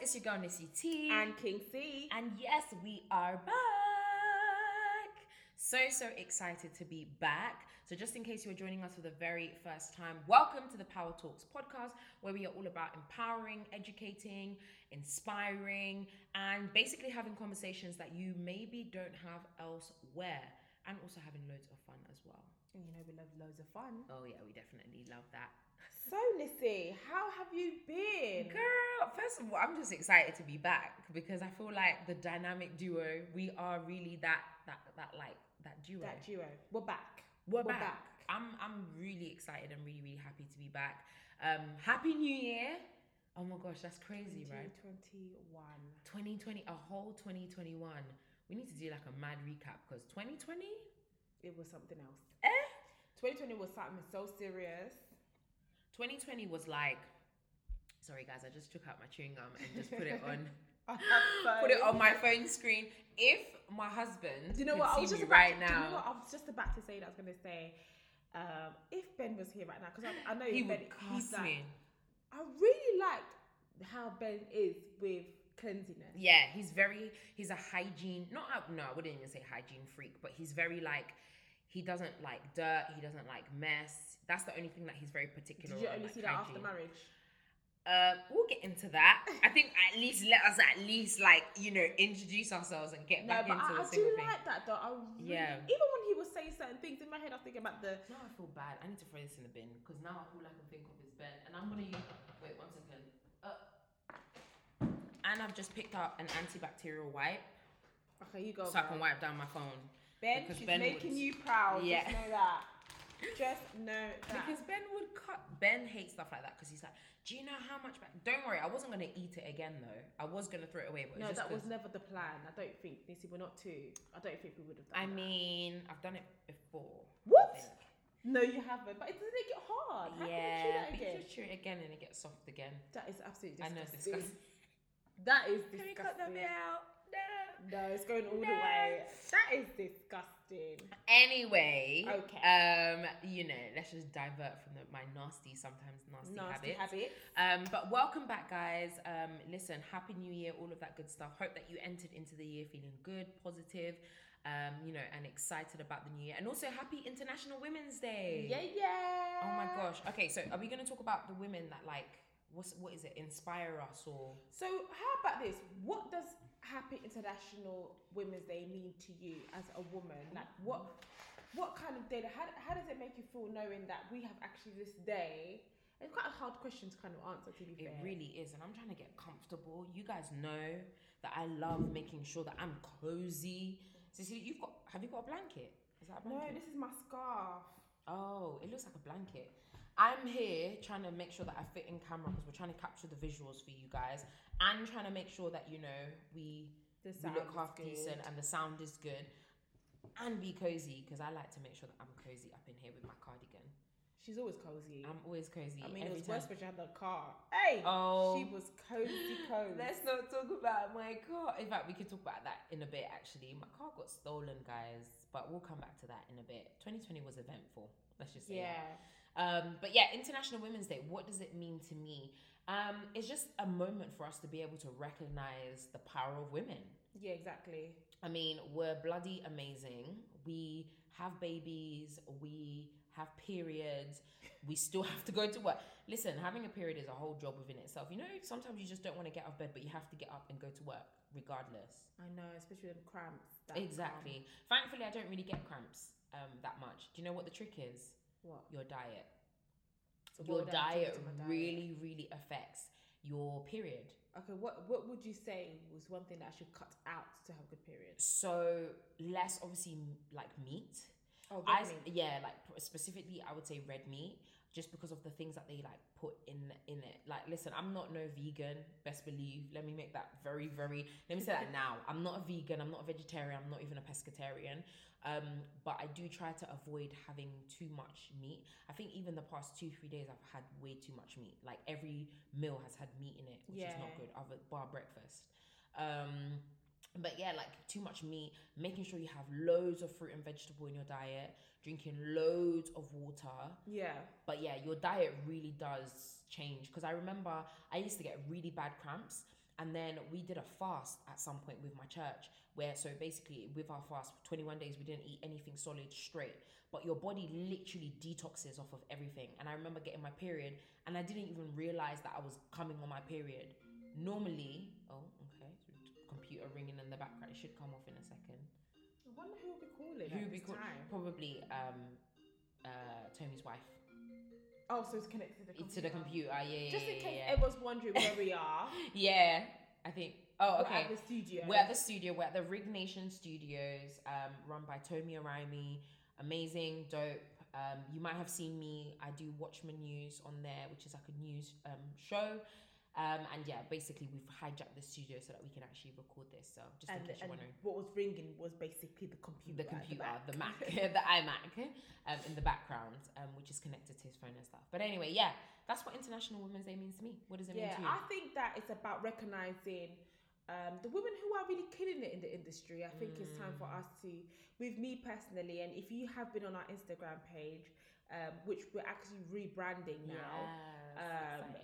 it's your girl Nissy T. And King C. And yes, we are back. So, so excited to be back. So, just in case you're joining us for the very first time, welcome to the Power Talks podcast, where we are all about empowering, educating, inspiring, and basically having conversations that you maybe don't have elsewhere, and also having loads of fun as well. And you know, we love loads of fun. Oh, yeah, we definitely love that. So, Nissy, how have you been? Girl, first of all, I'm just excited to be back because I feel like the dynamic duo, we are really that that that like that duo. That duo. We're back. We're, back. I'm I'm really excited and really really happy to be back. Um, happy New Year! Oh my gosh, that's crazy, right? 2021. 2020, a whole 2021. We need to do like a mad recap because 2020. It was something else. Eh? 2020 was something so serious. 2020 was like. Sorry guys, I just took out my chewing gum and just put it on. put it on my phone screen. If my husband, Do you know what? I was just about right to, do you know what? I was just about to say that. I was going to say, um, if Ben was here right now, because I, I know he Ben, would he's cuss like, me. I really like how Ben is with cleanliness. Yeah, he's very he's a hygiene not no, I wouldn't even say hygiene freak, but he's very like he doesn't like dirt, he doesn't like mess. That's the only thing that he's very particular Did you only like see that after marriage? Uh, we'll get into that. I think at least let us at least like, you know, introduce ourselves and get No, back but into I, the I do single thing. like that though. I really, Yeah. Even when he was saying certain things in my head, I was thinking about the. Now I feel bad. I need to throw this in the bin because now all I can think of is Ben. And I'm gonna use wait one second. Uh, and I've just picked up an antibacterial wipe Okay, you go. so I can wipe down my phone. Ben, because she's Ben making would- you proud. Yeah. Just know that. Just know that. Because Ben would cut. Ben hates stuff like that because he's like, "Do you know how much?" Ba-? Don't worry, I wasn't gonna eat it again though. I was gonna throw it away, but no, that was never the plan. I don't think. Nissy, we're not two. I don't think we would have done I that. mean, I've done it before. What? No, you haven't. But it doesn't make it hard. How yeah, can you chew that again? you just chew it again and it gets soft again. That is absolutely I disgusting. know it's disgusting. That is Can we cut that bit out? No. No, it's going all the way. That is disgusting. Anyway, Okay. Um, you know, let's just divert from the, my nasty, sometimes nasty, Nasty habits. habit. Um, but welcome back, guys. Um, listen, happy new year, all of that good stuff. Hope that you entered into the year feeling good, positive, um, you know, and excited about the new year. And also, happy International Women's Day. Yeah, yeah. Oh my gosh. Okay, so are we going to talk about the women that like, what's what is it, inspire us or? So, how about this? What does Happy International Women's Day mean to you as a woman? Like, what what kind of day? How, how does it make you feel knowing that we have actually this day? It's quite a hard question to kind of answer. To be It fair, really is, and I'm trying to get comfortable. You guys know that I love making sure that I'm cozy. So see, you've got. Have you got a blanket? Is that a No, blanket? this is my scarf. Oh, it looks like a blanket. I'm here trying to make sure that I fit in camera because we're trying to capture the visuals for you guys, and trying to make sure that you know we The we sound look is half good. decent and the sound is good, and be cozy because I like to make sure that I'm cozy up in here with my cardigan. She's always cozy. I'm always cozy. I mean, every it was time. worse when she had the car. Hey, Oh. she was cozy, cozy. Let's not talk about my car. In fact, we could talk about that in a bit. Actually, my car got stolen, guys. But we'll come back to that in a bit. 2020 was eventful. Let's just say. that. Um, but yeah, International Women's Day. What does it mean to me? Um, it's just a moment for us to be able to recognize the power of women. Yeah, exactly. I mean, we're bloody amazing. We have babies. We have periods. We still have to go to work. Listen, having a period is a whole job within itself. You know, sometimes you just don't want to get out of bed, but you have to get up and go to work regardless. I know, especially with cramps. Exactly. Thankfully, I don't really get cramps um, that much. Do you know what the trick is? What? Your diet. So Your what would I do diet really, really affects your period. Okay, what what would you say was one thing that I should cut out to have a good periods? So less, obviously, like meat. Oh, I meat. yeah, like specifically, I would say red meat, just because of the things that they like put in in it. Like, listen, I'm not no vegan. Best believe. Let me make that very, very. Let me say that now. I'm not a vegan. I'm not a vegetarian. I'm not even a pescatarian. Um, but I do try to avoid having too much meat. I think even the past two, three days, I've had way too much meat. Like every meal has had meat in it, which is not Yeah. good. Other bar breakfast. Um, but yeah, like too much meat, making sure you have loads of fruit and vegetable in your diet, drinking loads of water. Yeah. But yeah, your diet really does change. Because I remember I used to get really bad cramps. And then we did a fast at some point with my church, where so basically with our fast, 21 days, we didn't eat anything solid straight. But your body literally detoxes off of everything. And I remember getting my period, and I didn't even realize that I was coming on my period. Normally, oh, computer ringing in the background. It should come off in a second. I wonder who will be calling. Who at would be time. Probably um, uh, Tony's wife. Oh, so it's connected to the computer. To the computer, yeah, yeah. Just in yeah, case yeah. everyone's wondering where we are. Yeah, I think. Oh, we're okay. at the studio. We're at the studio. We're at the Rig Nation Studios, um, run by Tomi Araimi. Amazing, dope. Um, you might have seen me. I do Watchman News on there, which is like a news um, show. Um, and yeah, basically we've hijacked the studio so that we can actually record this. So just and, in case you're and wondering, what was ringing was basically the computer. the computer, back. the, Mac, the iMac, um, in the background, um, which is connected to his phone and stuff. But anyway, yeah, that's what International Women's Day means to me. What does it yeah, mean to you? I think that it's about recognizing um, the women who are really killing it in the industry. I think it's time for Mm. us to, with me personally, and if you have been on our Instagram page, um, which we're actually rebranding now, Yes, um.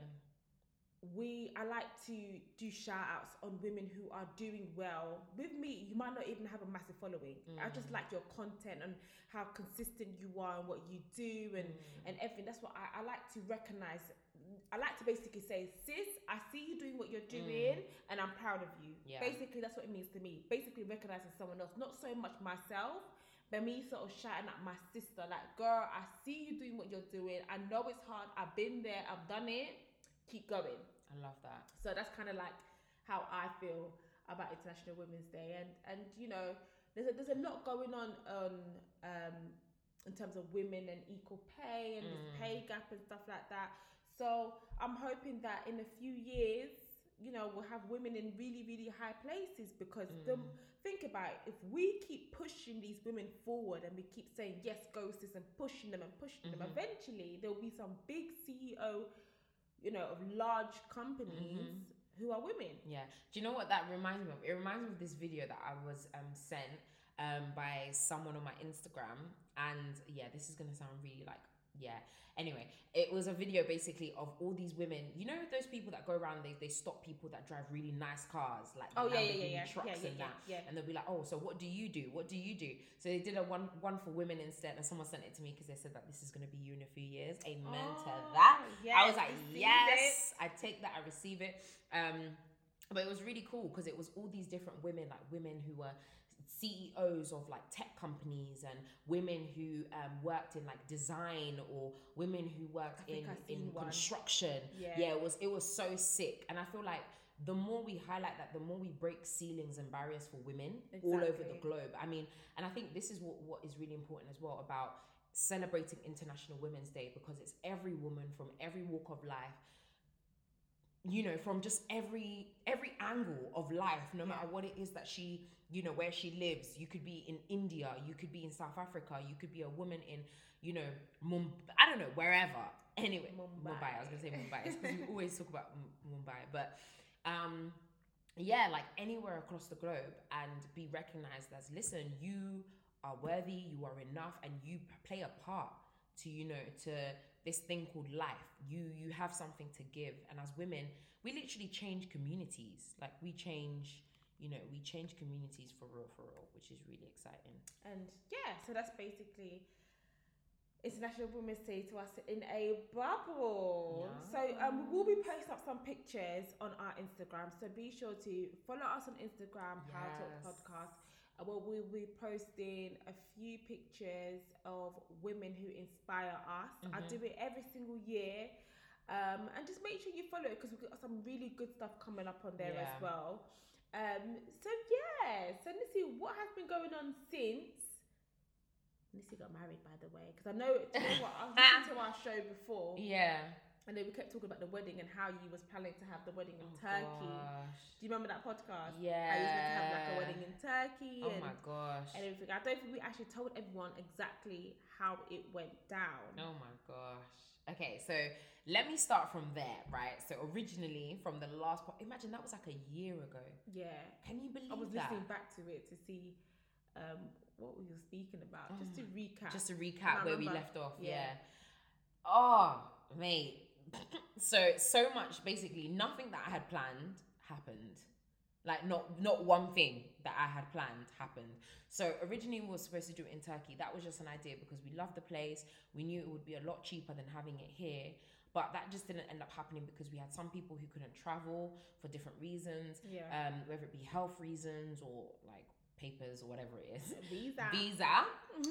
We I like to do shout outs on women who are doing well. With me, you might not even have a massive following. I just Mm. like your content and how consistent you are and what you do and Mm. and everything. That's what I, I like to recognize. I like to basically say, sis, I see you doing what you're doing and I'm proud of you. Mm. Yeah. Basically, that's what it means to me. Basically, recognizing someone else, not so much myself, but me sort of shouting at my sister, like, girl, I see you doing what you're doing. I know it's hard. I've been there. I've done it. Keep going. I love that. So that's kind of like how I feel about International Women's Day, and and you know, there's a, there's a lot going on on um, in terms of women and equal pay and this Mm. pay gap and stuff like that. So I'm hoping that in a few years, you know, we'll have women in really really high places because Mm. think about it, if we keep pushing these women forward and we keep saying yes, go sis, and pushing them and pushing them, Mhm. eventually there will be some big CEO, you know, of large companies Mhm. who are women. Yeah. Do you know what that reminds me of? It reminds me of this video that I was um, sent um, by someone on my Instagram. And yeah, this is going to sound really like, yeah. Anyway, it was a video basically of all these women. You know, those people that go around, they, they stop people that drive really nice cars, like Oh yeah, yeah, yeah, yeah, trucks yeah, yeah, and yeah, that. yeah. And they'll be like, oh, so what do you do? What do you do? So they did a one one for women instead, and someone sent it to me because they said that this is going to be you in a few years. Amen to Oh, that. I was like, yes, I take that, I receive it. Um, but it was really cool because it was all these different women, like women who were CEOs of like tech companies and women who um, worked in like design or women who worked in in one. construction. Yeah. yeah, it was it was so sick, and I feel like the more we highlight that, the more we break ceilings and barriers for women all over the globe. I mean, and I think this is what what is really important as well about celebrating International Women's Day because it's every woman from every walk of life you know from just every every angle of life no matter what it is that she you know where she lives. You could be in india you could be in south africa you could be a woman in you know Mumbai, i don't know wherever. Anyway mumbai, Mumbai. i was gonna say mumbai. Because we always talk about M- mumbai. But um yeah like anywhere across the globe and be recognized as listen you are worthy you are enough and you play a part to you know to this thing called life. You you have something to give. And as women we literally change communities. Like we change you know we change communities for real for real which is really exciting And yeah, so that's basically International Women's Day to us in a bubble. So um, we'll be posting up some pictures on our Instagram. So be sure to follow us on Instagram, Power Talk Podcast. Uh, Where we'll be posting a few pictures of women who inspire us. I Mhm. do it every single year. Um, and just make sure you follow it because we've got some really good stuff coming up on there Yeah. as well. Um, so yeah, so let's see what has been going on since. Nissy got married, by the way, because I know, do you know what, I listened to our show before, yeah and then we kept talking about the wedding and how you was planning to have the wedding in Oh, Turkey. gosh. Do you remember that podcast? yeah How you was meant to have like a wedding in Turkey oh and, my gosh and everything. I don't think we actually told everyone exactly how it went down. Oh my gosh. Okay, so let me start from there, right? So originally from the last part, imagine that was like a year ago. Yeah. Can you believe I was that? listening back to it to see um, what we were speaking about, just to recap. Just to recap where we left off, Yeah. yeah. Oh, mate. so so much basically nothing that I had planned happened. Like not not one thing that I had planned happened. So originally we were supposed to do it in Turkey. That was just an idea because we loved the place. We knew it would be a lot cheaper than having it here. But that just didn't end up happening because we had some people who couldn't travel for different reasons, Yeah. um, whether it be health reasons or like papers or whatever it is, Visa. visa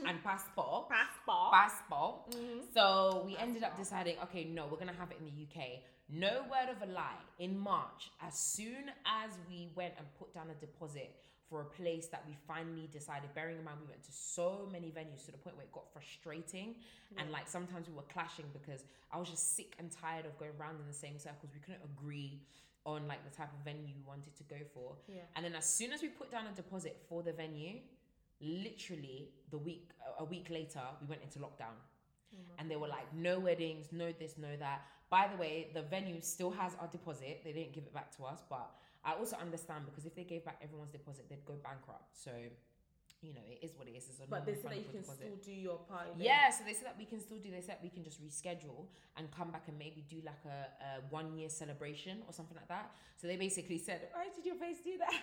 and passport, Passport. passport. Mhm. So we ended up deciding, okay, no, we're gonna have it in the UK. No word of a lie. In March, as soon as we went and put down a deposit for a place that we finally decided, bearing in mind we went to so many venues to the point where it got frustrating and like sometimes we were clashing because I was just sick and tired of going round in the same circles. We couldn't agree on like the type of venue we wanted to go for. Yeah. And then as soon as we put down a deposit for the venue, literally the week a week later we went into lockdown oh and they were like no weddings no this no that by the way the venue still has our deposit they didn't give it back to us but i also understand because if they gave back everyone's deposit they'd go bankrupt so you know it is what it is it's a But they said that you can deposit. still do your then. Yeah, so they said that we can still do. They said we can just reschedule and come back and maybe do like a, a one year celebration or something like that. So they basically said, "Why did your face do that?"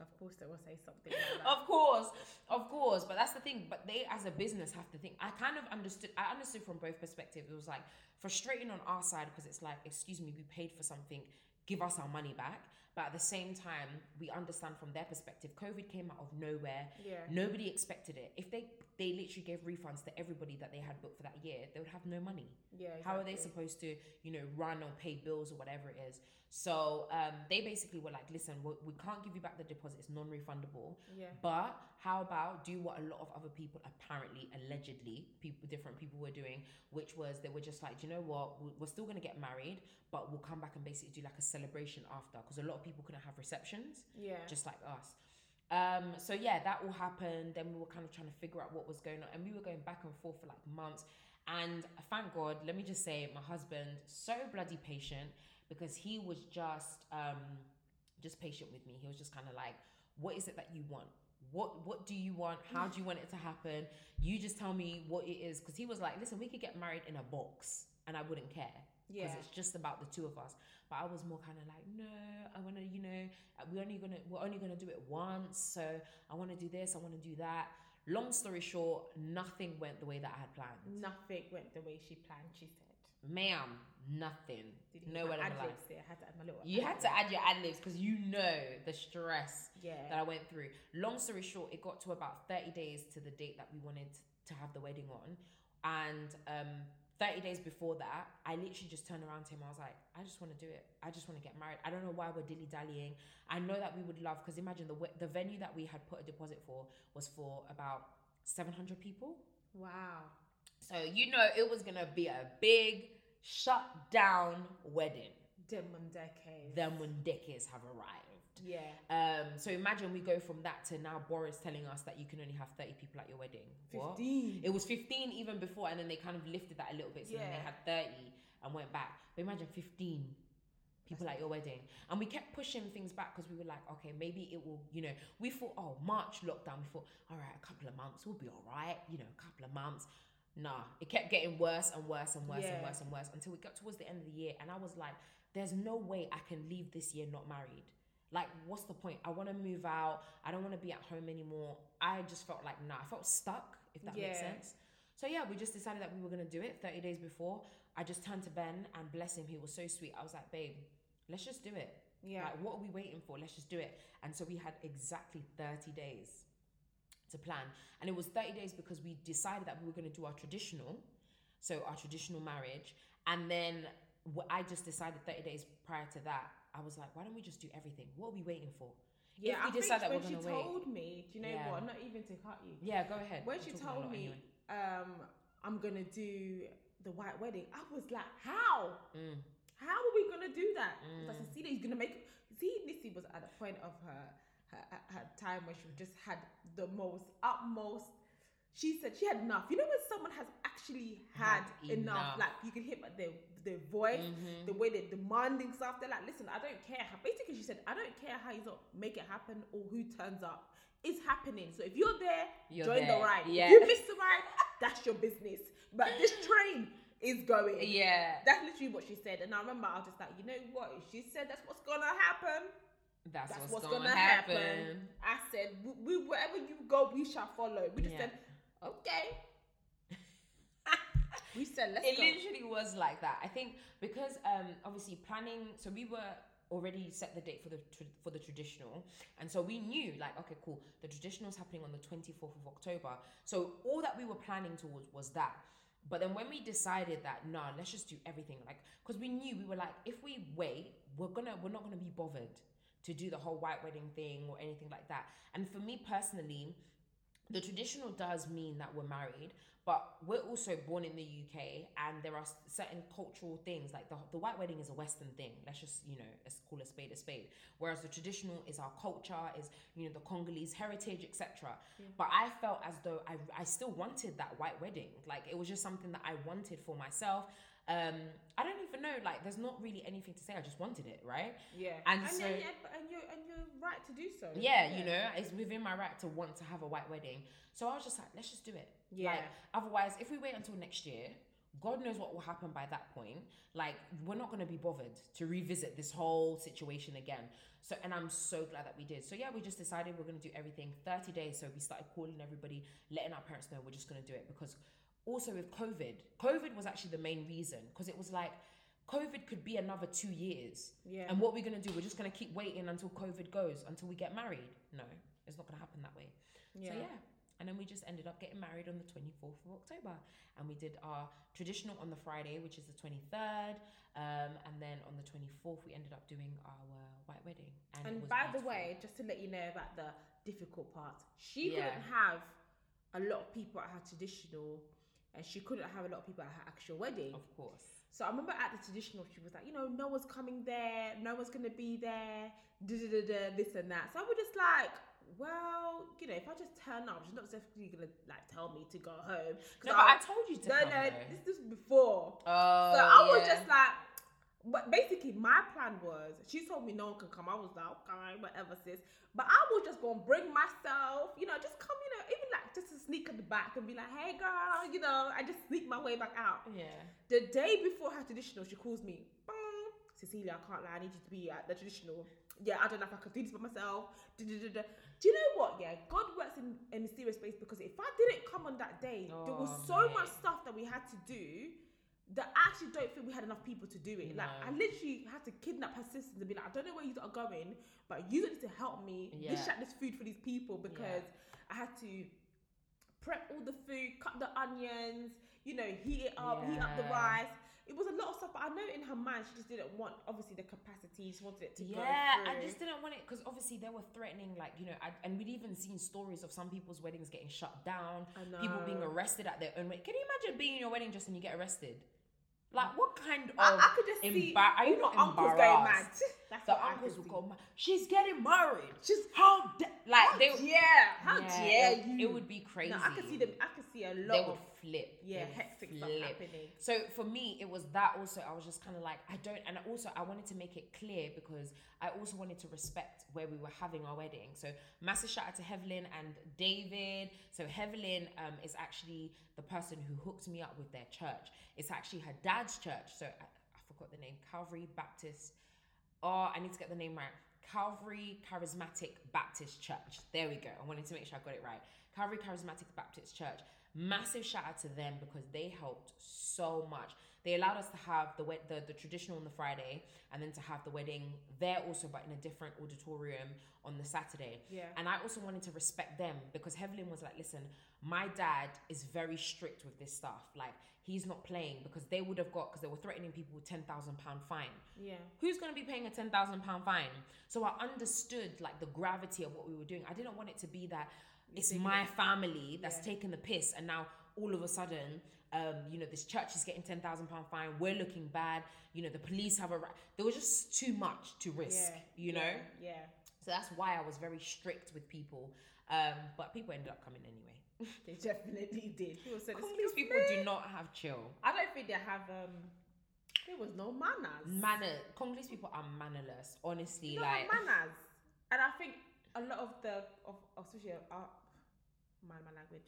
Of course, they will say something like that. of course, of course. But that's the thing. But they, as a business, have to think. I kind of understood. I understood from both perspectives. It was like frustrating on our side because it's like, excuse me, we paid for something. Give us our money back. But at the same time, we understand from their perspective. COVID came out of nowhere. yeah. Nobody expected it. If they they literally gave refunds to everybody that they had booked for that year, they would have no money. Yeah. How are they supposed to, you know, run or pay bills or whatever it is? So um, they basically were like, listen, we, we can't give you back the deposit; it's non-refundable. Yeah. But how about do what a lot of other people apparently, allegedly, people, different people were doing, which was they were just like, "Do you know what, We- we're still gonna get married, but we'll come back and basically do like a celebration after, because a lot of people couldn't have receptions Yeah. just like us. Um, so yeah, that all happened. Then we were kind of trying to figure out what was going on, and we were going back and forth for like months. And thank God, let me just say, my husband so bloody patient because he was just um, just patient with me. He was just kind of like, "What is it that you want? What What do you want? How do you want it to happen? You just tell me what it is." Because he was like, "Listen, we could get married in a box, and I wouldn't care." Because Yeah. it's just about the two of us. But I was more kind of like, no, I want to, you know, we're only gonna we're only gonna do it once, so I want to do this, I want to do that. Long story short, nothing went the way that I had planned. Nothing went the way she planned. She said. Ma'am, nothing. Did you No way ad libs there? I had to add my little. You ad had to add your ad libs because you know the stress Yeah. that I went through. Long story short, it got to about 30 days to the date that we wanted to have the wedding on. And um, 30 days before that, I literally just turned around to him. I was like, I just want to do it. I just want to get married. I don't know why we're dilly dallying. I know that we would love, because imagine the, the venue that we had put a deposit for was for about 700 people. Wow. So, you know, it was going to be a big shut down wedding. Demondeke. The Mundekes have arrived. Yeah. Um, so imagine we go from that to now Boris telling us that you can only have 30 people at your wedding. What? Fifteen. It was 15 even before, and then they kind of lifted that a little bit. So then they had 30 and went back. But imagine 15 people at your wedding. And we kept pushing things back because we were like, okay, maybe it will, you know, we thought, oh, March lockdown. We thought, all right, a couple of months, we'll be all right, you know, a couple of months. Nah, it kept getting worse and worse and worse and worse and worse until we got towards the end of the year. And I was like, there's no way I can leave this year not married. Like, what's the point? I want to move out. I don't want to be at home anymore. I just felt like, nah, I felt stuck, if that makes sense. So, yeah, we just decided that we were going to do it 30 days before. I just turned to Ben and bless him. He was so sweet. I was like, babe, let's just do it. Yeah. Like, what are we waiting for? Let's just do it. And so we had exactly 30 days to plan. And it was 30 days because we decided that we were going to do our traditional, so our traditional marriage. And then I just decided 30 days prior to that, I was like, why don't we just do everything? What are we waiting for? yeah. we I decide think that when we're she gonna wait- told me, do you know Yeah. what? Not even to cut you. Yeah, go ahead. When I'm she told me, anyway. um, I'm gonna do the white wedding, I was like, how? Mm. How are we gonna do that? Mm. Like, see, he's gonna make. See, Nissy was at the point of her, her her- time where she just had the most utmost. She said she had enough. You know when someone has actually had, Had enough, enough. like you can hear by their their voice, Mhm. the way they're demanding stuff. They're like, listen, I don't care. How, basically, she said, I don't care how you don't make it happen or who turns up. It's happening. So if you're there, You're join there. the ride. Yeah. If you miss the ride, that's your business. But this train is going. Yeah. That's literally what she said. And I remember I was just like, you know what? She said that's what's gonna happen. That's, That's what's, what's, gonna, gonna, happen. happen. I said, we, we wherever you go, we shall follow. We just Yeah. said, okay. We said, let's It go. literally was like that. I think because um obviously planning. So we were already set the date for the tr- for the traditional, and so we knew like okay, cool. The traditional is happening on the twenty fourth of October. So all that we were planning towards was that. But then when we decided that no, let's just do everything like because we knew we were like if we wait, we're gonna we're not gonna be bothered to do the whole white wedding thing or anything like that. And for me personally, the traditional does mean that we're married, but we're also born in the UK, and there are certain cultural things like the the white wedding is a Western thing. Let's just you know let's call a spade a spade. Whereas the traditional is our culture, is you know the Congolese heritage, etc. But I felt as though I I still wanted that white wedding. Like it was just something that I wanted for myself. Um, I don't even know. Like there's not really anything to say. I just wanted it, right? Yeah. And and, so- yeah, yeah, and you're and you're right to do so. yeah, you know, it's within my right to want to have a white wedding. So I was just like, let's just do it. Yeah. Like, otherwise, if we wait until next year, God knows what will happen by that point. Like, we're not going to be bothered to revisit this whole situation again. So, and I'm so glad that we did. So, yeah, we just decided we're going to do everything 30 days. So, we started calling everybody, letting our parents know we're just going to do it because also with COVID, COVID was actually the main reason because it was like, COVID could be another two years. Yeah. And what we're gonna do, we're just gonna keep waiting until COVID goes, until we get married. No, it's not gonna happen that way. Yeah. So yeah. And then we just ended up getting married on the 24th of October. And we did our traditional on the Friday, which is the 23rd. Um, and then on the 24th, we ended up doing our white wedding. And, And by the way, just to let you know about the difficult part, she Yeah. couldn't have a lot of people at her traditional, and she couldn't have a lot of people at her actual wedding. of course. So I remember at the traditional, she was like, you know, no one's coming there, no one's gonna be there, da da da this and that. So I was just like, well, you know, if I just turn up, she's not definitely gonna like tell me to go home. No, but I told you to no, come. no, though. this, this was before. Oh, So I was just like, but basically my plan was, she told me no one can come. I was like, okay, whatever, sis. But I was just gonna bring myself, you know, just come, you know, just to sneak at the back and be like, hey girl, you know, I just sneak my way back out. Yeah. The day before her traditional, she calls me, "Bong, Cecilia, I can't lie, I need you to be at the traditional. Yeah, I don't know if I could do this by myself. Do you know what? Yeah, God works in a mysterious ways because if I didn't come on that day, there was Oh, so mate. much stuff that we had to do that I actually don't think we had enough people to do it. Like I literally had to kidnap her sisters and be like, I don't know where you are going, but you need to help me dish Yeah. out this food for these people because I had to prep all the food, cut the onions, you know, heat it up, heat up the rice. It was a lot of stuff, but I know in her mind she just didn't want obviously the capacity. She wanted it to go Yeah. I just didn't want it because obviously they were threatening, like you know, I, and we'd even seen stories of some people's weddings getting shut down, people being arrested at their own wedding. Can you imagine being in your wedding just and you get arrested? Like what kind of I, I could just see embar- are you not uncles going mad. The uncles could would see. go, "Ma- "She's getting married." She's How da- like how they dare, how yeah, dare it, you? It would be crazy. No, I could see them. I could see a lot They would flip. yeah would hectic stuff happening. So for me, it was that also. I was just kind of like, I don't, and also I wanted to make it clear because I also wanted to respect where we were having our wedding. So massive shout out to Hevelyn and David. So Hevelyn um, is actually the person who hooked me up with their church. It's actually her dad's church. So I, I forgot the name, Calvary Baptist. Oh, I need to get the name right. Calvary Charismatic Baptist Church. There we go. I wanted to make sure I got it right. Calvary Charismatic Baptist Church. Massive shout out to them because they helped so much. They allowed us to have the the, the traditional on the Friday and then to have the wedding there also, but in a different auditorium on the Saturday. Yeah. And I also wanted to respect them because Hevelyn was like, listen, my dad is very strict with this stuff. Like, he's not playing because they would have got, because they were threatening people with £10,000 fine Yeah. who's going to be paying a 10,000 pound fine? So I understood like the gravity of what we were doing. I didn't want it to be that it's my family that's Yeah. taking the piss and now all of a sudden um, you know, this church is getting 10,000 pound fine. We're looking bad. You know, the police have a right. There was just too much to risk, Yeah. you know? Yeah. So that's why I was very strict with people. Um, but people ended up coming anyway. They definitely did. People said, Congolese "Excuse people me?" do not have chill. I don't think they have. um There was no manners. Manner. Congolese people are mannerless. Honestly, no like. manners. And I think a lot of the of of especially uh, mind my language.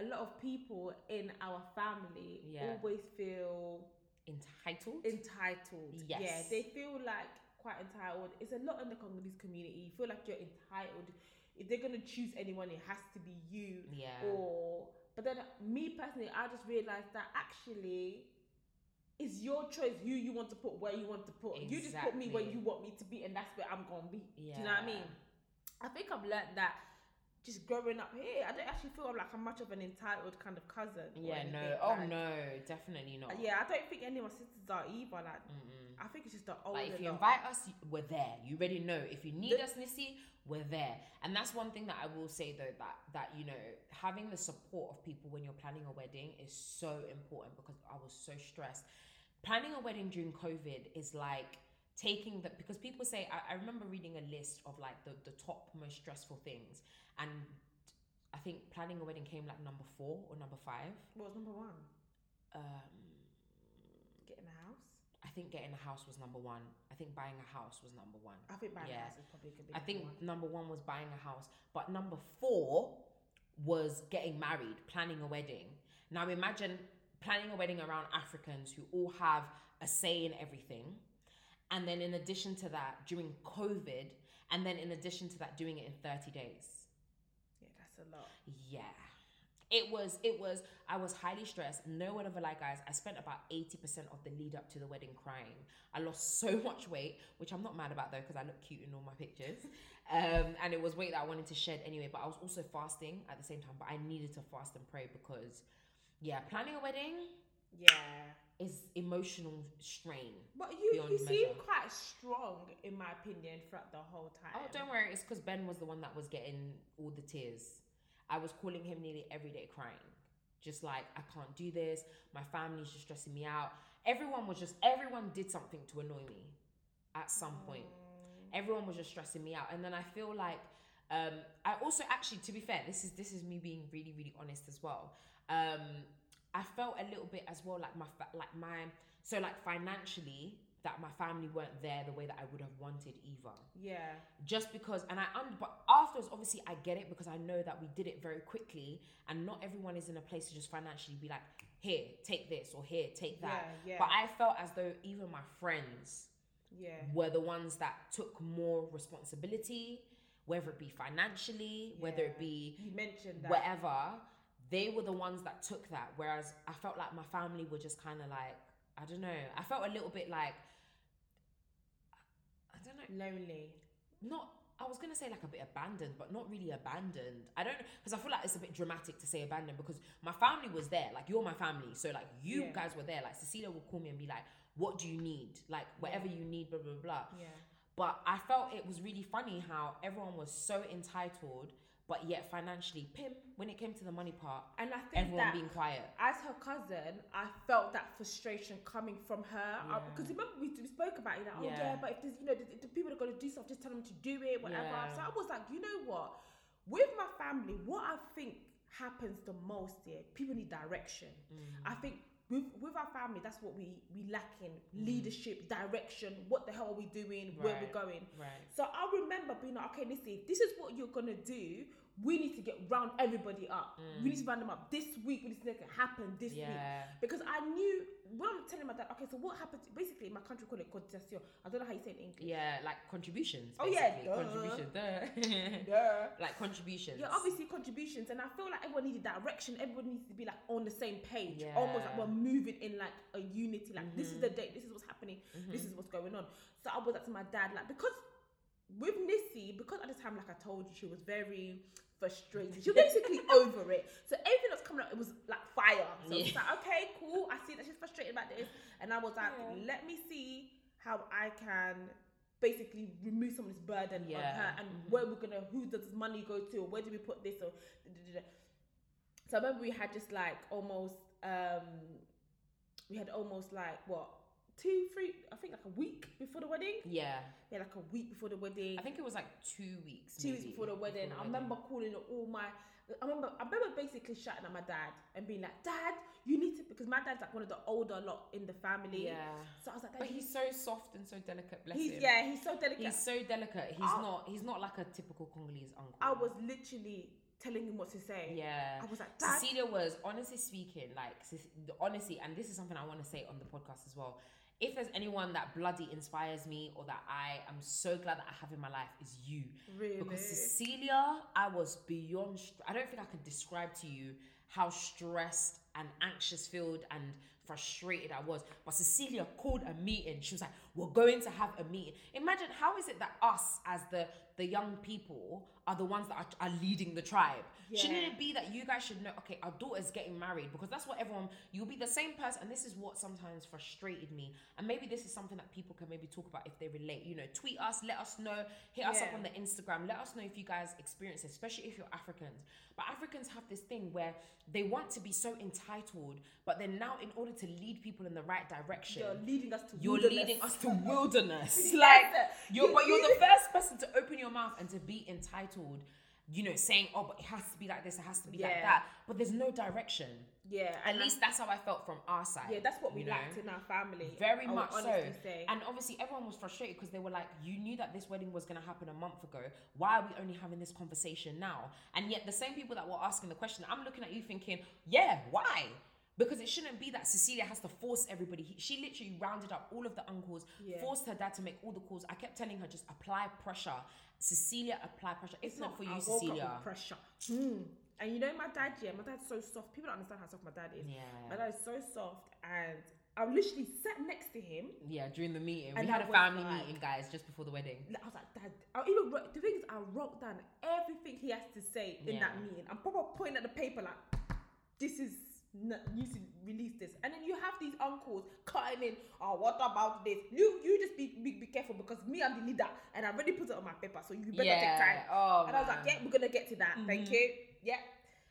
A lot of people in our family Yeah. always feel Entitled. entitled. Yes. Yeah, they feel like quite entitled. It's a lot in the Congolese community. You feel like you're entitled. If they're gonna choose anyone, it has to be you. yeah. Or, but then me personally, I just realized that actually. It's your choice who you want to put where you want to put. You just put me where you want me to be, and that's where I'm gonna be. Do you know what I mean? I think I've learned that just growing up here, I don't actually feel like I'm much of an entitled kind of cousin. Yeah, no. Oh like- no, definitely not. Yeah, I don't think any of my sisters are either. Like, Mm-mm. I think it's just the older. Like if you lot. invite us, we're there. You already know. If you need The- us, Nissy, we're there. And that's one thing that I will say though that that you know having the support of people when you're planning a wedding is so important because I was so stressed. Planning a wedding during COVID is like taking the because people say I, I remember reading a list of like the the top most stressful things and I think planning a wedding came like number four or number five. what was number one? Um, Getting a house. I think getting a house was number one. I think buying a house was number one. I think buying Yeah. a house is probably gonna be. I think one. number one was buying a house, but number four was getting married, planning a wedding. Now imagine planning a wedding around Africans who all have a say in everything. And then in addition to that, during COVID, and then in addition to that, doing it in 30 days. Yeah, that's a lot. Yeah. It was, it was, I was highly stressed. No one ever like guys. I spent about 80% of the lead up to the wedding crying. I lost so much weight, which I'm not mad about though, because I look cute in all my pictures. Um, and it was weight that I wanted to shed anyway, but I was also fasting at the same time, but I needed to fast and pray because, yeah, planning a wedding Yeah. is emotional strain. But you, you seem measure. quite strong, in my opinion, throughout the whole time. Oh, don't worry. It's because Ben was the one that was getting all the tears. I was calling him nearly every day crying. Just like, I can't do this. My family's just stressing me out. Everyone was just, everyone did something to annoy me at some point. Everyone was just stressing me out. And then I feel like, um, I also actually, to be fair, this is this is me being really, really honest as well. Um, I felt a little bit as well like my like my so like financially that my family weren't there the way that I would have wanted either Yeah. just because and i un- but afterwards obviously i get it because i know that we did it very quickly and not everyone is in a place to just financially be like here take this or here take that Yeah, yeah. but i felt as though even my friends Yeah. were the ones that took more responsibility whether it be financially whether it be You mentioned that. whatever they were the ones that took that whereas i felt like my family were just kind of like i don't know i felt a little bit like i don't know Lonely. not I was gonna say like a bit abandoned, but not really abandoned. I don't because I feel like it's a bit dramatic to say abandoned because my family was there. Like you're my family, so like you Yeah. guys were there. Like Cecilia would call me and be like, "What do you need? Like whatever you need." Blah blah blah. Yeah. But I felt it was really funny how everyone was so entitled, but yet financially, pim. When it came to the money part, And I think everyone that being quiet. as her cousin, I felt that frustration coming from her Yeah. because remember we, we spoke about it. Like, oh Yeah. yeah, but if there's you know the, the people are going to do stuff, just tell them to do it, whatever. Yeah. So I was like, you know what? With my family, what I think happens the most here, people need direction. Mm. I think. With, with our family, that's what we we lack in Mm. leadership, direction. What the hell are we doing? Where we're going? Right. So I remember being like, okay, listen, this is what you're gonna do, we need to get round everybody up. We need to round them up this week. We need to make it happen this week. Mm. Because I knew when I'm telling my dad, okay, so what happened? Basically, in my country call it cotisation. I don't know how you say it in English. Yeah, like contributions. Oh, yeah, basically. duh. contributions. duh. Yeah. like contributions. Yeah, obviously contributions, and I feel like everyone needs direction. Everyone needs to be like on the same page, almost like we're moving in like a unity. Like this is the Mm-hmm. date, this is what's happening, this is what's going on. So I was like to my dad, like because with Nissy, because at the time, like I told you, she was very frustrated. She was basically over it. So everything that's coming up, it was like fire. So it's Yeah. like, okay, cool. I see that she's frustrated about this, and I was like, Yeah. let me see how I can basically remove some of this burden on her and Mhm. where we're gonna who does this money go to or where do we put this or da, da, da, da. so I remember we had just like almost um we had almost like what two three I think like a week before the wedding yeah. yeah like a week before the wedding I think it was like two weeks. two weeks before the wedding I remember calling all my I remember I remember basically shouting at my dad and being like dad you need to because my dad's like one of the older lot in the family Yeah. so I was like But he's so soft and so delicate. Bless he's him. yeah he's so delicate He's so delicate. He's I- not. He's not like a typical Congolese uncle. I was literally telling him what to say. Yeah. I was like, Dad. Cecilia was honestly speaking, like honestly, and this is something I want to say on the podcast as well. If there's anyone that bloody inspires me or that I am so glad that I have in my life is you. Really? Because Cecilia, I was beyond. str- I don't think I could describe to you how stressed and anxious filled and frustrated I was. But Cecilia called a meeting. She was like, "We're going to have a meeting." Imagine how is it that us, as the the young people, are the ones that are, are leading the tribe? Shouldn't it be that you guys should know? Okay, our daughter's getting married because that's what everyone. You'll be the same person, and this is what sometimes frustrated me. And maybe this is something that people can maybe talk about if they relate. You know, tweet us, let us know, hit us up on the Instagram. Let us know if you guys experience it, especially if you're Africans. But Africans have this thing where they want to be so entitled, but then now, in order to lead people in the right direction, You're leading us to you're wilderness. leading us to wilderness. Like you're, but you're the first person to open your mouth and to be entitled. You know, saying, "Oh, but it has to be like this. It has to be like that." But there's no direction. Yeah. At least that's how I felt from our side. Yeah, that's what we you know? lacked in our family. Very I much so. Say. And obviously, everyone was frustrated because they were like, "You knew that this wedding was going to happen a month ago. Why are we only having this conversation now?" And yet, the same people that were asking the question, I'm looking at you thinking, "Yeah, why?" Because it shouldn't be that Cecilia has to force everybody. He- She literally rounded up all of the uncles, Yeah. forced her dad to make all the calls. I kept telling her, just apply pressure. Cecilia, apply pressure. It's, not, for you, I woke up with Cecilia. pressure. Hmm. And you know my dad, yeah, my dad's so soft. People don't understand how soft my dad is. Yeah. My dad is so soft, and I literally sat next to him. Yeah, during the meeting. And we had a family like- meeting, guys, just before the wedding. I was like, Dad. I even wrote, the thing is, I wrote down everything he has to say in that meeting. I'm probably pointing at the paper like, this is. You should release this, and then you have these uncles cutting in. Oh, what about this? You, you just be, be be careful because me, I'm the leader, and I already put it on my paper, so you better take time. Oh, and I was like, yeah, we're gonna get to that. Thank Mhm. you. Yeah.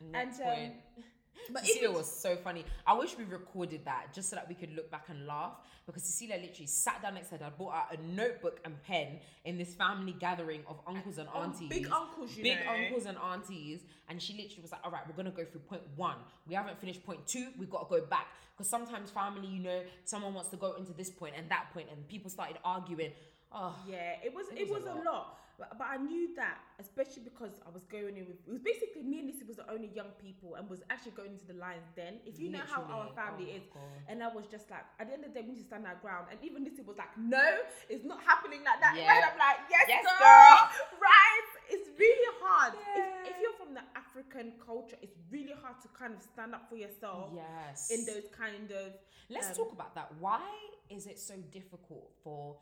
Next And, um. But Cecilia was so funny. I wish we recorded that just so that we could look back and laugh because Cecilia literally sat down next to her dad, brought out a notebook and pen in this family gathering of uncles and Um, aunties. big uncles, you big know. uncles and aunties. And she literally was like, all right, we're going to go through point one. We haven't finished point two. We've got to go back. Because sometimes family, you know, someone wants to go into this point and that point, and people started arguing. Oh, Yeah, it was It it, was was, a a lot. But, but I knew that, especially because I was going in with it was basically me and Lissy was the only young people and was actually going into the lines then. If you know how our family Oh is. God. And I was just like, at the end of the day, we need to stand our ground. And even Lissy was like, no, it's not happening like that. Yeah. And I'm like, yes, Yes, girl. girl. Right? It's really hard. Yeah. If, if you're from the African culture, it's really hard to kind of stand up for yourself yes. in those kind of Let's um, talk about that. Why is it so difficult for,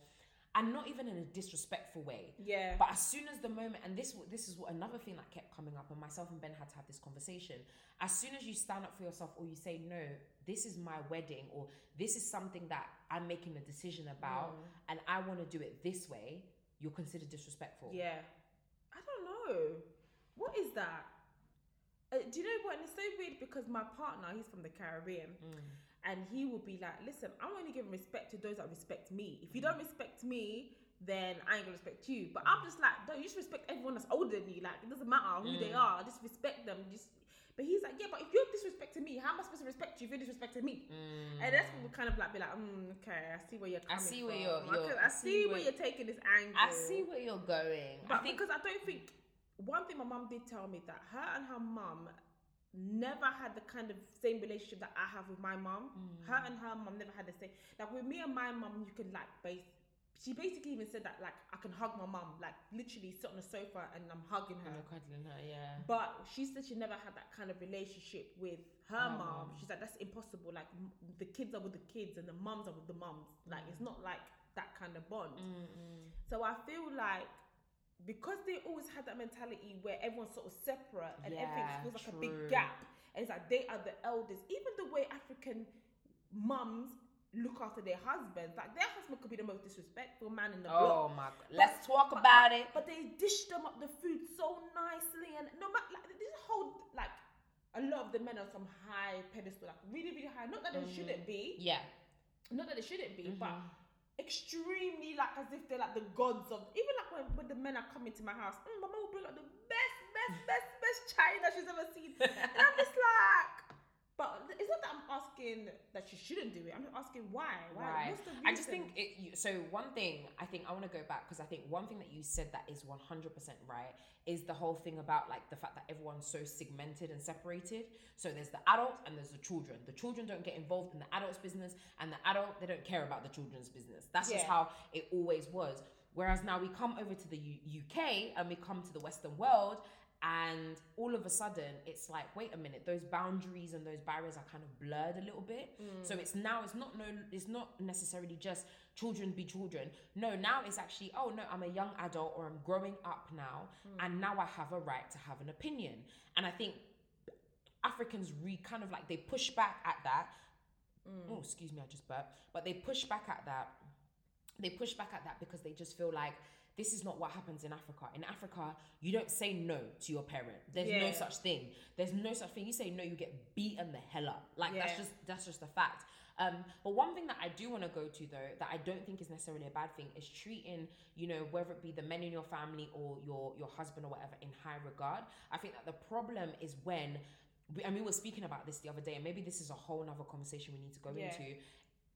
and not even in a disrespectful way, yeah. but as soon as the moment, and this this is what another thing that kept coming up, and myself and Ben had to have this conversation. As soon as you stand up for yourself, or you say no, this is my wedding, or this is something that I'm making a decision about, and I want to do it this way, you're considered disrespectful. Yeah. I don't know. What is that? Uh, do you know what? And it's so weird because my partner, he's from the Caribbean, Mm. And he will be like, "Listen, I'm only giving respect to those that respect me. If you don't respect me, then I ain't gonna respect you." But I'm just like, "No, you just respect everyone that's older than you. Like, it doesn't matter who they Mm. are. Just respect them. Just." But he's like, "Yeah, but if you're disrespecting me, how am I supposed to respect you if you're disrespecting me?" And that's when we kind of like be like, mm, "Okay, I see where you're coming I see from. where you're- I you're- I I see see where- where you're taking this angle." I see where you're going. But I think because I don't think one thing my mum did tell me that her and her mum never had the kind of same relationship that I have with my mom. Mm. Her and her mom never had the same. Like with me and my mom, you could like base. She basically even said that like I can hug my mom, like literally sit on the sofa and I'm hugging her. cuddling her, yeah. But she said she never had that kind of relationship with her mum. mum. She's like, that's impossible. Like, m- the kids are with the kids and the mums are with the mums. Like, it's not like that kind of bond. Mm-mm. So I feel like because they always had that mentality where everyone's sort of separate and everything feels like a big gap, and it's like they are the elders. Even the way African mums look after their husbands, like their husband could be the most disrespectful man in the block. Oh my god. Let's talk about it. But they dish them up the food so nicely, and no matter like this whole like a lot of the men are some high pedestal, like really really high. Not that they shouldn't be, Yeah. not that they shouldn't be, but Mhm. extremely like as if they're like the gods of. Even like when, when the men are coming to my house, mm, my mom will bring like the best, best, best, best china she's ever seen, and I'm just like. But it's not that I'm asking that she shouldn't do it. I'm asking why. Why? Right. What's the reason? I just think it. You, so one thing I think I want to go back because I think one thing that you said that is one hundred percent right is the whole thing about like the fact that everyone's so segmented and separated. So there's the adults and there's the children. The children don't get involved in the adults' business, and the adult they don't care about the children's business. That's just how it always was. Whereas now we come over to the U- UK and we come to the Western world, and all of a sudden it's like, wait a minute, those boundaries and those barriers are kind of blurred a little bit. Mm. So it's now it's not no, it's not necessarily just children be children. No, now it's actually, oh no, I'm a young adult or I'm growing up now, mm. and now I have a right to have an opinion. And I think Africans re kind of like they push back at that. Mm. Oh, excuse me, I just burped. But they push back at that. They push back at that because they just feel like this is not what happens in Africa. In Africa, you don't say no to your parent. There's no such thing. There's no such thing. You say no, you get beaten the hell up. Like that's just that's just a fact. Um, but one thing that I do want to go to though, that I don't think is necessarily a bad thing, is treating you know whether it be the men in your family or your your husband or whatever in high regard. I think that the problem is when, we, and we were speaking about this the other day, and maybe this is a whole nother conversation we need to go Yeah. into.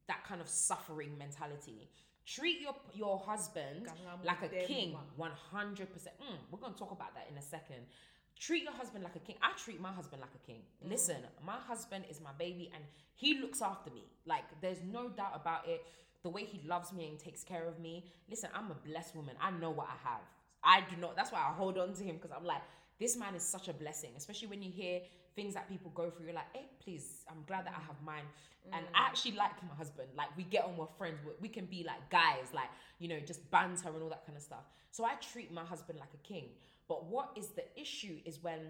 That kind of suffering mentality. Treat your your husband like a king, one. hundred percent. Mm, We're gonna talk about that in a second. Treat your husband like a king. I treat my husband like a king. Mm. Listen, my husband is my baby, and he looks after me. Like there's no doubt about it. The way he loves me and takes care of me. Listen, I'm a blessed woman. I know what I have. I do not. That's why I hold on to him because I'm like, this man is such a blessing. Especially when you hear things that people go through. You're like, hey, please, I'm glad that I have mine. And mm. I actually like my husband. Like we get on, we're friends. We- We can be like guys, like you know, just banter and all that kind of stuff. So I treat my husband like a king. But what is the issue is when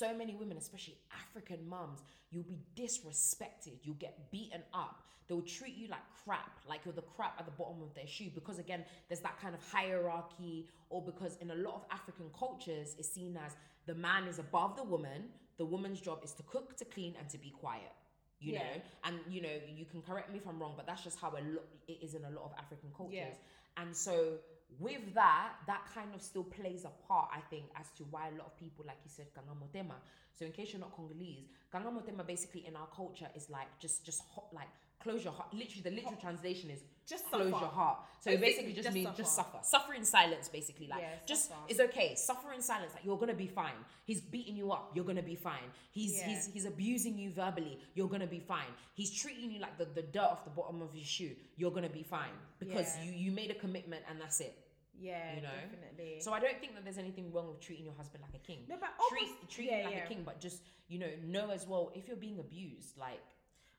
so many women, especially African mums, you'll be disrespected, you'll get beaten up. They'll treat you like crap, like you're the crap at the bottom of their shoe. Because again, there's that kind of hierarchy, or because in a lot of African cultures, it's seen as the man is above the woman, the woman's job is to cook, to clean, and to be quiet. You Yeah. know, and you know, you can correct me if I'm wrong, but that's just how a lo- it is in a lot of African cultures. Yeah. And so with that, that kind of still plays a part, I think, as to why a lot of people, like you said, Kangamotema. So in case you're not Congolese, Kangamotema basically in our culture is like just just hot, like close your heart. Literally, the literal oh, translation is Just close suffer. your heart. So it Basically, basically just, just means just suffer. suffer. In silence, basically. Like Yeah, just suffer. it's okay. Suffer in silence. Like you're gonna be fine. He's beating you up. You're gonna be fine. He's Yeah. he's he's abusing you verbally. You're gonna be fine. He's treating you like the, the dirt off the bottom of your shoe. You're gonna be fine because Yeah. you you made a commitment and that's it. Yeah, you know? definitely. So I don't think that there's anything wrong with treating your husband like a king. No, but treat treat yeah, him like a king, but just you know know as well if you're being abused, like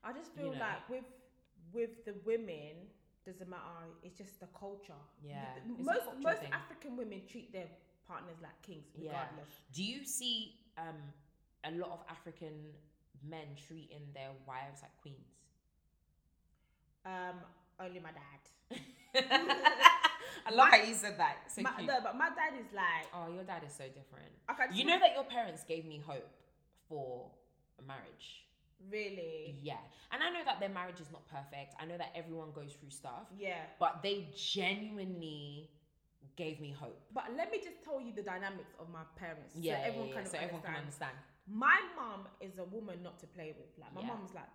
I just you feel know. like with with the women, doesn't matter. It's just the culture. Yeah, The- most culture most thing. African women treat their partners like kings, Yeah. Do you see um a lot of African men treating their wives like queens? Um, only my dad. I love how you said that. So My, no, but my dad is like, Oh, your dad is so different. Can You know that your parents gave me hope for a marriage. Really, Yeah. And I know that their marriage is not perfect. I know that everyone goes through stuff, yeah. but they genuinely gave me hope. But let me just tell you the dynamics of my parents. Yeah, so everyone yeah, kind yeah. of so everyone can understand. My mom is a woman not to play with. Like my Yeah. mum's like,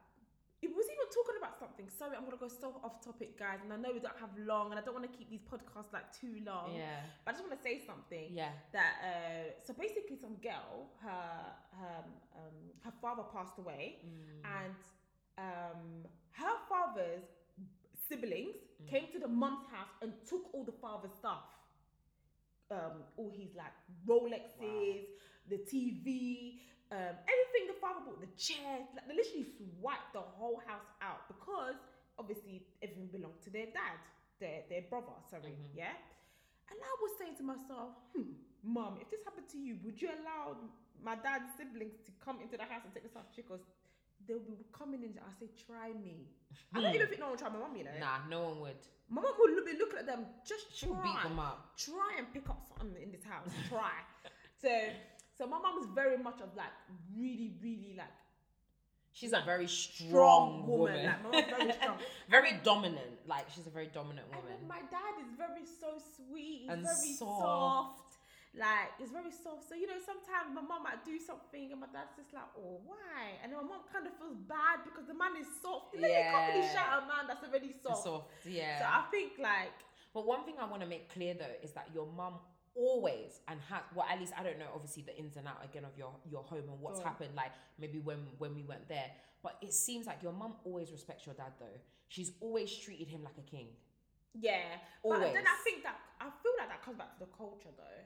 it was even talking about something. Sorry, I'm gonna go so off topic, guys, and I know we don't have long, and I don't want to keep these podcasts like too long. Yeah. But I just want to say something. Yeah. That uh, so basically, some girl, her her um, her father passed away, Mm. and um, her father's siblings Mm. came to the mum's house and took all the father's stuff. Um, all his like Rolexes, the TV, um, everything the father bought, the chairs, like they literally swiped the whole house out because obviously everything belonged to their dad, their their brother, sorry, Mhm. yeah. And I was saying to myself, hmm, mum, if this happened to you, would you allow my dad's siblings to come into the house and take the stuff? She goes, they'll be coming in. I say, try me. I don't even think no one will try my mom, you know. Nah, no one would. My mum will look- be looking at them, just She'll try. beat them up. Try and pick up something in this house. Try. so, so my mum is very much of like really, really like She's a very strong, strong woman. woman. Like my mum's very strong. very dominant. Like she's a very dominant woman. my dad is very so sweet, he's And very soft. soft. Like it's very soft. So you know, sometimes my mom might do something and my dad's just like, oh, why? And then my mom kind of feels bad because the man is soft. You know, you can't really Yeah. shout a man that's already soft. Soft, yeah. So I think like But one thing I want to make clear though is that your mum always and has well at least I don't know obviously the ins and out again of your your home and what's on. happened like maybe when when we went there but it seems like your mum always respects your dad though she's always treated him like a king yeah. always. But then I think that I feel like that comes back to the culture though.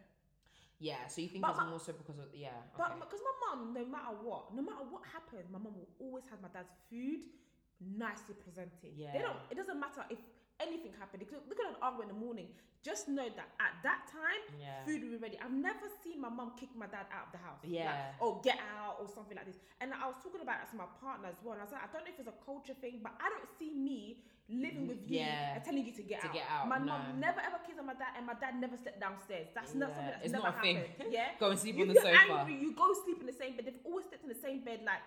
yeah so you think But it's my- more so because of yeah But because my mum, no matter what, no matter what happens, my mum will always have my dad's food nicely presented. Yeah. They don't. It doesn't matter if anything happened. They could look at an argument in the morning. Just know that at that time, Yeah. food will be ready. I've never seen my mum kick my dad out of the house. Like, Yeah. or get out or something like this. And I was talking about that to my partner as well. And I was like, I don't know if it's a culture thing, but I don't see me living mm-hmm. with you Yeah. and telling you to get To out. get out, My no. mum never ever kicked on my dad, and my dad never slept downstairs. That's not something that's it's never not a thing. happened. Yeah. go and sleep You on the sofa angry, you go sleep in the same bed. They've always slept in the same bed. Like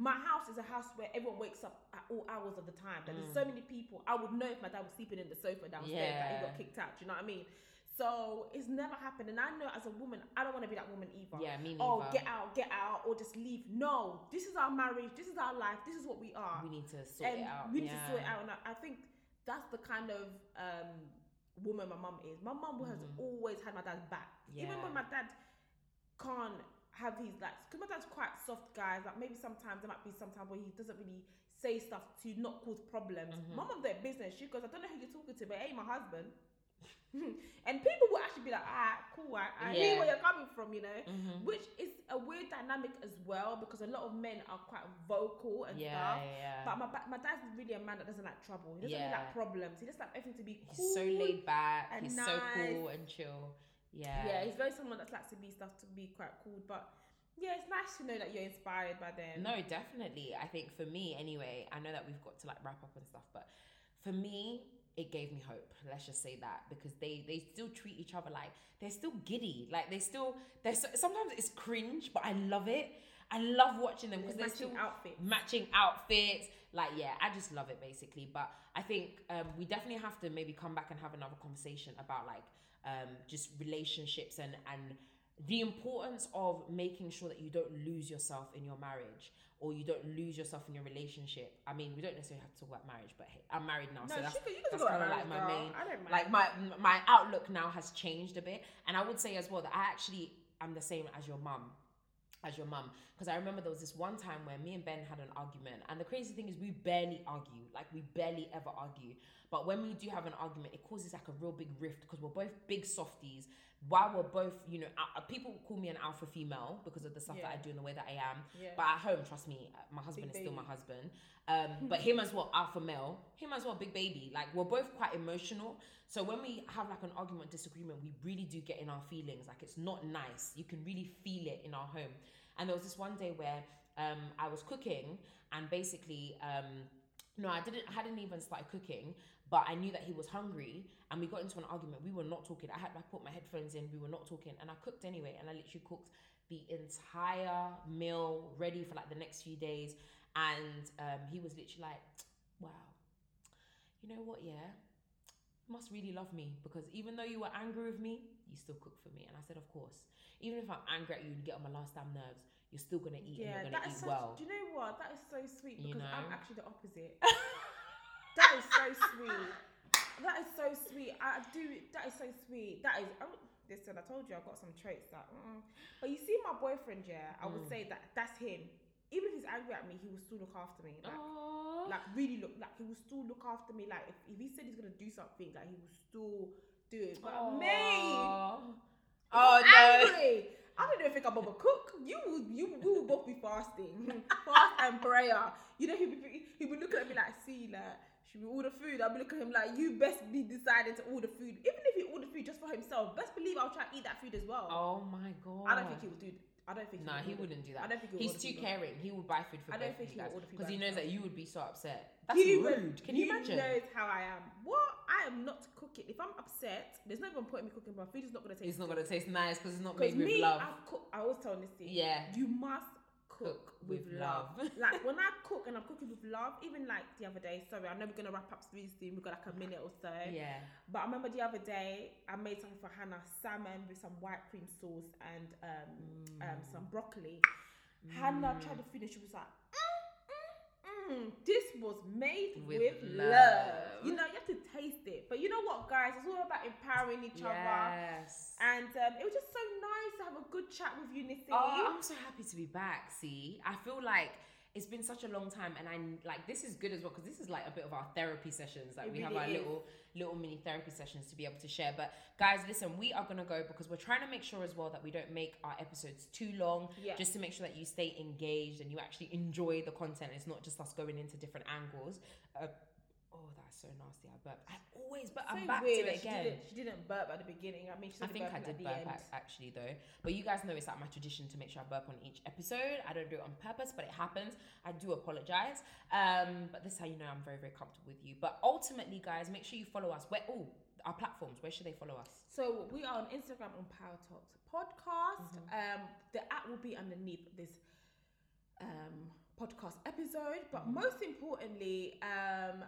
my house is a house where everyone wakes up at all hours of the time. Like, There's so many people. I would know if my dad was sleeping in the sofa downstairs that he Mm. Got kicked out. Do you know what I mean? So it's never happened. And I know as a woman, I don't want to be that woman either. yeah me neither. Oh, get out, get out, or just leave. No, this is our marriage. This is our life. This is what we are we need to sort and it out we need yeah. to sort it out. And I, I think that's the kind of um, woman my mum is. My mum has Mhm. always had my dad's back, even when my dad can't have his like, because my dad's quite soft guy. Like maybe sometimes there might be sometimes where he doesn't really say stuff to not cause problems. Mhm. My mum their business. She goes, I don't know who you're talking to, but hey, my husband. and people will actually be like, ah, cool, I, I hear where you're coming from, you know Mhm. which is a weird dynamic as well because a lot of men are quite vocal and yeah stuff. yeah But my my dad's really a man that doesn't like trouble. He doesn't really Yeah. like problems. He just like everything to be cool. he's so laid back he's so cool and chill yeah Yeah, he's very someone that likes to be stuff to be quite cool. But yeah, it's nice to know that you're inspired by them. No, definitely. I think for me, anyway, I know that we've got to like wrap up and stuff, but for me, it gave me hope. Let's just say that because they they still treat each other like they're still giddy. Like they still they're so, sometimes it's cringe, but I love it. I love watching them because they're matching still outfits. matching outfits. Like yeah, I just love it basically. But I think um, we definitely have to maybe come back and have another conversation about like um, just relationships and and the importance of making sure that you don't lose yourself in your marriage or you don't lose yourself in your relationship. I mean, we don't necessarily have to talk about marriage, but hey, I'm married now, No, so that's could, that's kinda around, like my girl. main- I don't mind. like my my outlook now has changed a bit and i would say as well that i actually am the same as your mum as your mum because i remember there was this one time where me and ben had an argument and the crazy thing is we barely argue like we barely ever argue. But when we do have an argument it causes like a real big rift because we're both big softies while we're both you know uh, people call me an alpha female because of the stuff that i do and the way that i am yeah. but at home, trust me, uh, my husband Big is still my husband. Um, but him as well, alpha male. Him as well, big baby. Like we're both quite emotional. So when we have like an argument, disagreement, we really do get in our feelings. Like it's not nice. You can really feel it in our home. And there was this one day where um, I was cooking, and basically, um, no, I didn't. I hadn't even started cooking, but I knew that he was hungry, and we got into an argument. We were not talking. I had I put my headphones in. We were not talking, and I cooked anyway. And I literally cooked the entire meal ready for like the next few days. And um, he was literally like, "Wow, you know what? Yeah, you must really love me because even though you were angry with me, you still cook for me." And I said, "Of course. Even if I'm angry at you and get on my last damn nerves, you're still gonna eat yeah, and you're gonna eat well." Do you know what? That is so sweet You because I'm actually the opposite. that is so sweet. That is so sweet. I do. That is so sweet. That is. I'm, listen, I told you I've got some traits that. Mm. But you see, my boyfriend, yeah, I would Mm. say that that's him. Even if he's angry at me, he will still look after me. Like, Aww. like really look. Like he will still look after me. Like if, if he said he's gonna do something, like he will still do it. But me, Aww. if Oh I'm no. angry. I don't even think I'm over cook. You will, you, we will both be fasting, fast and prayer. You know, he'll be, he'll be looking at me like, see, like, should we order food? I'll be looking at him like, you best be deciding to order food. Even if he order food just for himself, best believe I'll try to eat that food as well. Oh my god. I don't think he would do. I don't think. No, he will order- wouldn't do that. I don't think he He's too caring. He would buy food for I don't think he guys order food because he knows that you would be so upset. That's He rude. would- Can you he imagine? knows how I am. What? I am not cooking. If I'm upset, there's no even point in me cooking, but food is not gonna taste. It's not gonna taste nice because it's not made with me, love. I cook. I always tell Nissy. Yeah. You must cook, with, love. like when I cook and I'm cooking with love, even like the other day, sorry, I know we're gonna wrap up really soon, we've got like a minute or so. Yeah. But I remember the other day I made something for Hannah, salmon with some white cream sauce and um, um some broccoli. Hannah tried to finish, she was like, mm, this was made with, With love. love. You know, you have to taste it. But you know what, guys? It's all about empowering each other. Yes. And um, it was just so nice to have a good chat with you, Nissy. Oh, I'm so happy to be back. See, I feel like it's been such a long time, and I like this is good as well because this is like a bit of our therapy sessions. Like It we have our is. little little mini therapy sessions to be able to share. But guys, listen, we are gonna go because we're trying to make sure as well that we don't make our episodes too long. Yeah. Just to make sure that you stay engaged and you actually enjoy the content. It's not just us going into different angles. Uh, oh, that's so nasty. I burped. I always, but I'm back weird to it she again. Didn't, she didn't burp at the beginning. I mean, she I think I did burp ac- actually though. But you guys know it's like my tradition to make sure I burp on each episode. I don't do it on purpose, but it happens. I do apologize. Um, but this is how you know I'm very, very comfortable with you. But ultimately, guys, make sure you follow us. Where oh our platforms, where should they follow us? So we are on Instagram on Power Talks Podcast. Mm-hmm. Um, the app will be underneath this um, podcast episode. But Mm-hmm. most importantly, um,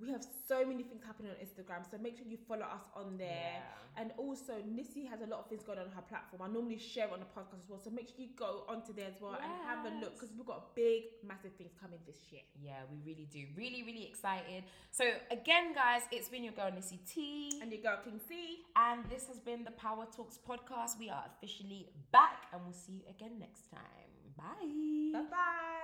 we have so many things happening on Instagram. So make sure you follow us on there. Yeah. And also, Nissy has a lot of things going on her platform. I normally share it on the podcast as well. So make sure you go onto there as well and have a look because we've got big, massive things coming this year. Yeah, we really do. Really, really excited. So again, guys, it's been your girl Nissy T. And your girl King C. And this has been the Power Talks podcast. We are officially back and we'll see you again next time. Bye. Bye bye.